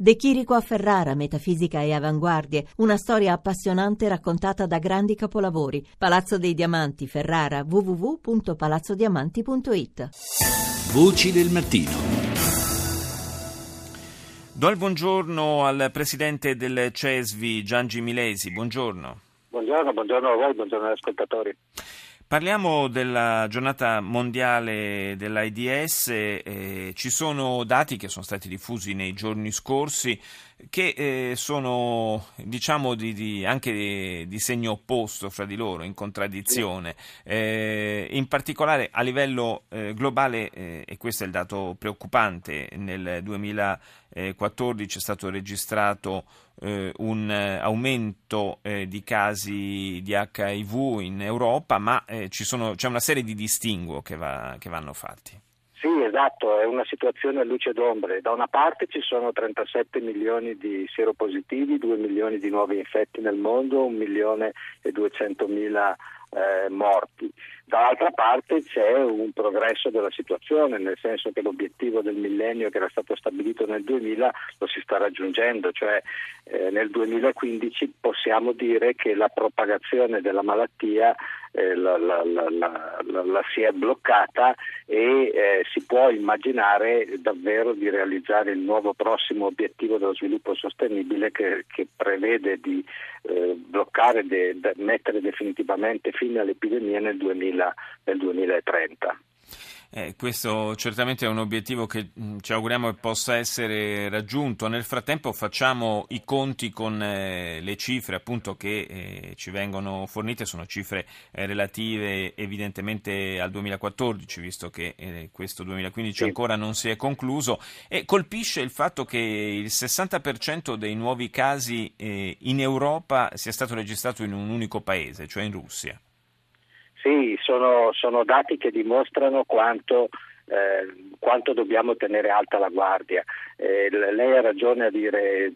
De Chirico a Ferrara, metafisica e avanguardie, una storia appassionante raccontata da grandi capolavori. Palazzo dei Diamanti, Ferrara, www.palazzodiamanti.it. Voci del mattino. Do il buongiorno al presidente del CESVI, Giangi Milesi. Buongiorno. Buongiorno, buongiorno a voi, buongiorno agli ascoltatori. Parliamo della giornata mondiale dell'AIDS, eh, ci sono dati che sono stati diffusi nei giorni scorsi che eh, sono diciamo di, di, anche di, di, segno opposto fra di loro, in contraddizione. Eh, in particolare a livello eh, globale, eh, e questo è il dato preoccupante, nel 2014 è stato registrato eh, un aumento eh, di casi di HIV in Europa, ma sono, c'è una serie di distinguo che, va, che vanno fatti. Sì, esatto, è una situazione a luce d'ombre. Da una parte ci sono 37 milioni di seropositivi, 2 milioni di nuovi infetti nel mondo, 1 milione e 200 mila eh, morti. Dall'altra parte c'è un progresso della situazione, nel senso che l'obiettivo del millennio che era stato stabilito nel 2000 lo si sta raggiungendo, cioè eh, nel 2015 possiamo dire che la propagazione della malattia eh, la, la, la, la, si è bloccata e eh, si può immaginare davvero di realizzare il nuovo prossimo obiettivo dello sviluppo sostenibile che, che prevede di eh, bloccare, de, de mettere definitivamente fine all'epidemia nel, 2000, nel 2030. Eh, questo certamente è un obiettivo che mm, ci auguriamo che possa essere raggiunto. Nel frattempo facciamo i conti con eh, le cifre appunto, che eh, ci vengono fornite, sono cifre eh, relative evidentemente al 2014, visto che questo 2015 ancora non si è concluso, e colpisce il fatto che il 60% dei nuovi casi in Europa sia stato registrato in un unico paese, cioè in Russia. Sì, sono, sono dati che dimostrano quanto eh, quanto dobbiamo tenere alta la guardia. Eh, lei ha ragione a dire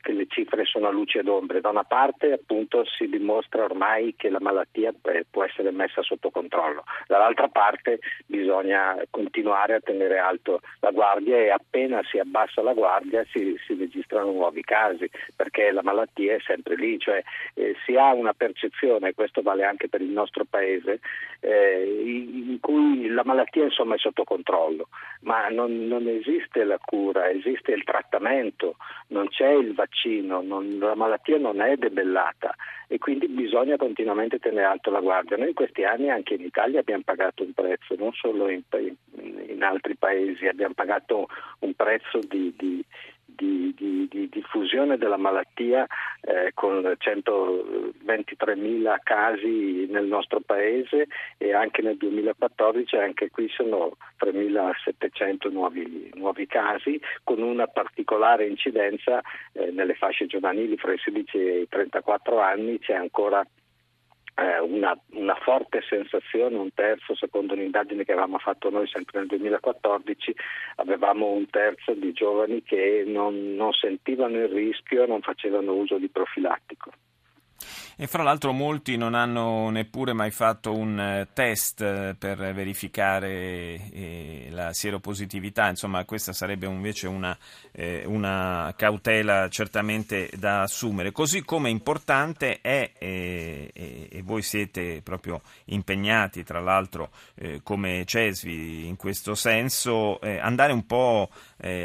che le cifre sono a luce d'ombre. Da una parte appunto si dimostra ormai che la malattia può essere messa sotto controllo, dall'altra parte bisogna continuare a tenere alto la guardia e appena si abbassa la guardia si, si registrano nuovi casi perché la malattia è sempre lì, cioè eh, si ha una percezione, questo vale anche per il nostro paese, eh, in cui la malattia insomma è sotto controllo ma non, non, esiste la cura, esiste il trattamento, non c'è il vaccino, non, la malattia non è debellata e quindi bisogna continuamente tenere alto la guardia. Noi in questi anni anche in Italia abbiamo pagato un prezzo, non solo in, in altri paesi, abbiamo pagato un prezzo di, di di, di, di diffusione della malattia eh, con 123.000 casi nel nostro paese e anche nel 2014 anche qui sono 3.700 nuovi, nuovi casi con una particolare incidenza eh, nelle fasce giovanili fra i 16 e i 34 anni c'è ancora una, una, forte sensazione, un terzo, secondo un'indagine che avevamo fatto noi sempre nel 2014, avevamo un terzo di giovani che non, non sentivano il rischio, non facevano uso di profilattico. E fra l'altro molti non hanno neppure mai fatto un eh, test eh, per verificare eh, la sieropositività, insomma questa sarebbe invece una, una, cautela certamente da assumere. Così come importante è, e voi siete proprio impegnati tra l'altro come CESVI in questo senso, andare un po'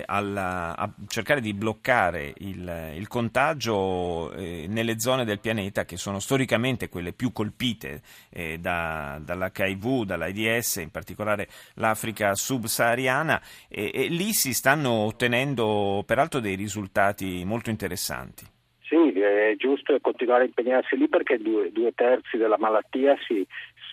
alla, a cercare di bloccare il, il contagio nelle zone del pianeta che sono sono storicamente quelle più colpite eh, da, dall'HIV, dall'AIDS, in particolare l'Africa subsahariana, e, e lì si stanno ottenendo peraltro dei risultati molto interessanti. Sì, è giusto continuare a impegnarsi lì perché due, due terzi della malattia si,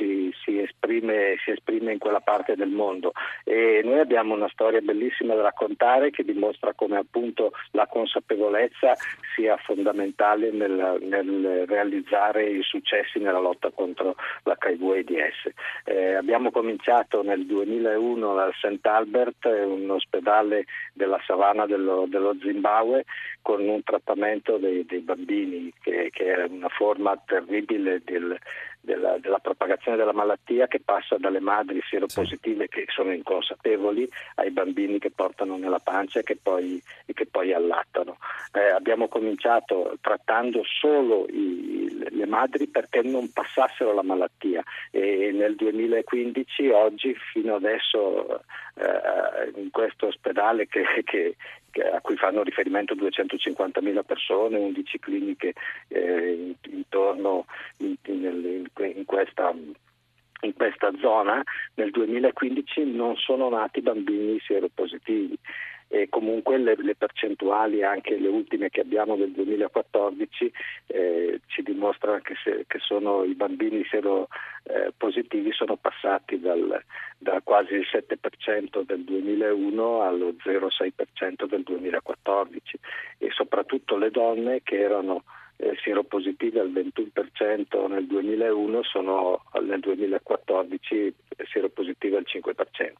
si, si, esprime, si, esprime, in quella parte del mondo e noi abbiamo una storia bellissima da raccontare che dimostra come appunto la consapevolezza sia fondamentale nel, nel realizzare i successi nella lotta contro l'HIV AIDS. Eh, abbiamo cominciato nel 2001 al St. Albert, un ospedale della savana dello, dello Zimbabwe, con un trattamento dei, dei bambini che, che, è una forma terribile del, della, della, propagazione della malattia che passa dalle madri sieropositive che sono inconsapevoli ai bambini che portano nella pancia e che poi, e che poi allattano. Eh, abbiamo cominciato trattando solo i, le madri perché non passassero la malattia e nel 2015 oggi fino adesso eh, in questo ospedale che, che, a cui fanno riferimento 250.000 persone, 11 cliniche eh, intorno in, in, in questa in questa zona nel 2015 non sono nati bambini sieropositivi e comunque le, le, percentuali, anche le ultime che abbiamo del 2014, eh, ci dimostrano che, se, che sono, i bambini seropositivi eh, sono passati dal, da quasi il 7% del 2001 allo 0,6% del 2014 e soprattutto le donne che erano eh, sieropositive al 21% nel 2001 sono nel 2014 sieropositive al 5%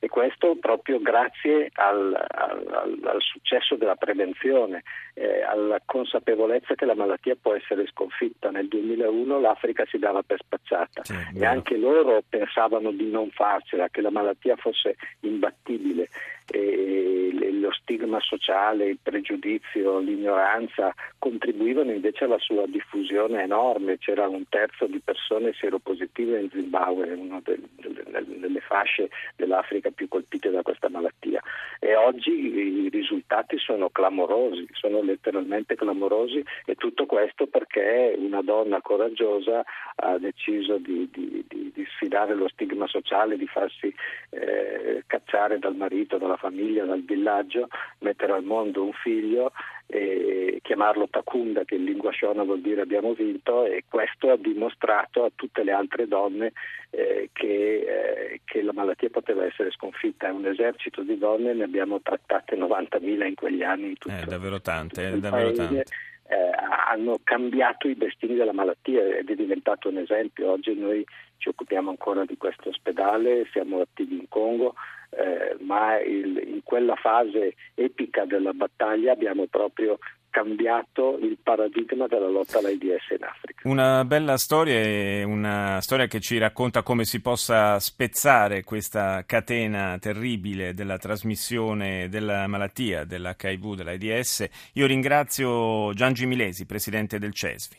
e questo proprio grazie al, al, al successo della prevenzione, eh, alla consapevolezza che la malattia può essere sconfitta. Nel 2001 l'Africa si dava per spacciata sì, e anche loro pensavano di non farcela, che la malattia fosse imbattibile e lo stigma sociale, il pregiudizio, l'ignoranza contribuivano invece alla sua diffusione enorme. C'era un terzo di persone seropositive in Zimbabwe, una delle fasce dell'Africa più colpite da questa malattia. E oggi i risultati sono clamorosi, sono letteralmente clamorosi e tutto questo perché una donna coraggiosa ha deciso di, di, di, di sfidare lo stigma sociale, di farsi eh, cacciare dal marito, dalla famiglia, dal villaggio, mettere al mondo un figlio e chiamarlo Takunda che in lingua shona vuol dire abbiamo vinto e questo ha dimostrato a tutte le altre donne eh, che, eh, che, la malattia poteva essere sconfitta. È un esercito di donne, ne abbiamo trattate 90.000 in quegli anni. In tutto, eh, davvero tante, eh, davvero tante. Eh, hanno cambiato i destini della malattia ed è diventato un esempio. Oggi noi ci occupiamo ancora di questo ospedale, siamo attivi in Congo, eh, ma il, in quella fase epica della battaglia abbiamo proprio cambiato il paradigma della lotta all'AIDS in Africa. Una bella storia e una storia che ci racconta come si possa spezzare questa catena terribile della trasmissione della malattia dell'HIV, dell'AIDS. Io ringrazio Giangi Milesi, presidente del CESVI.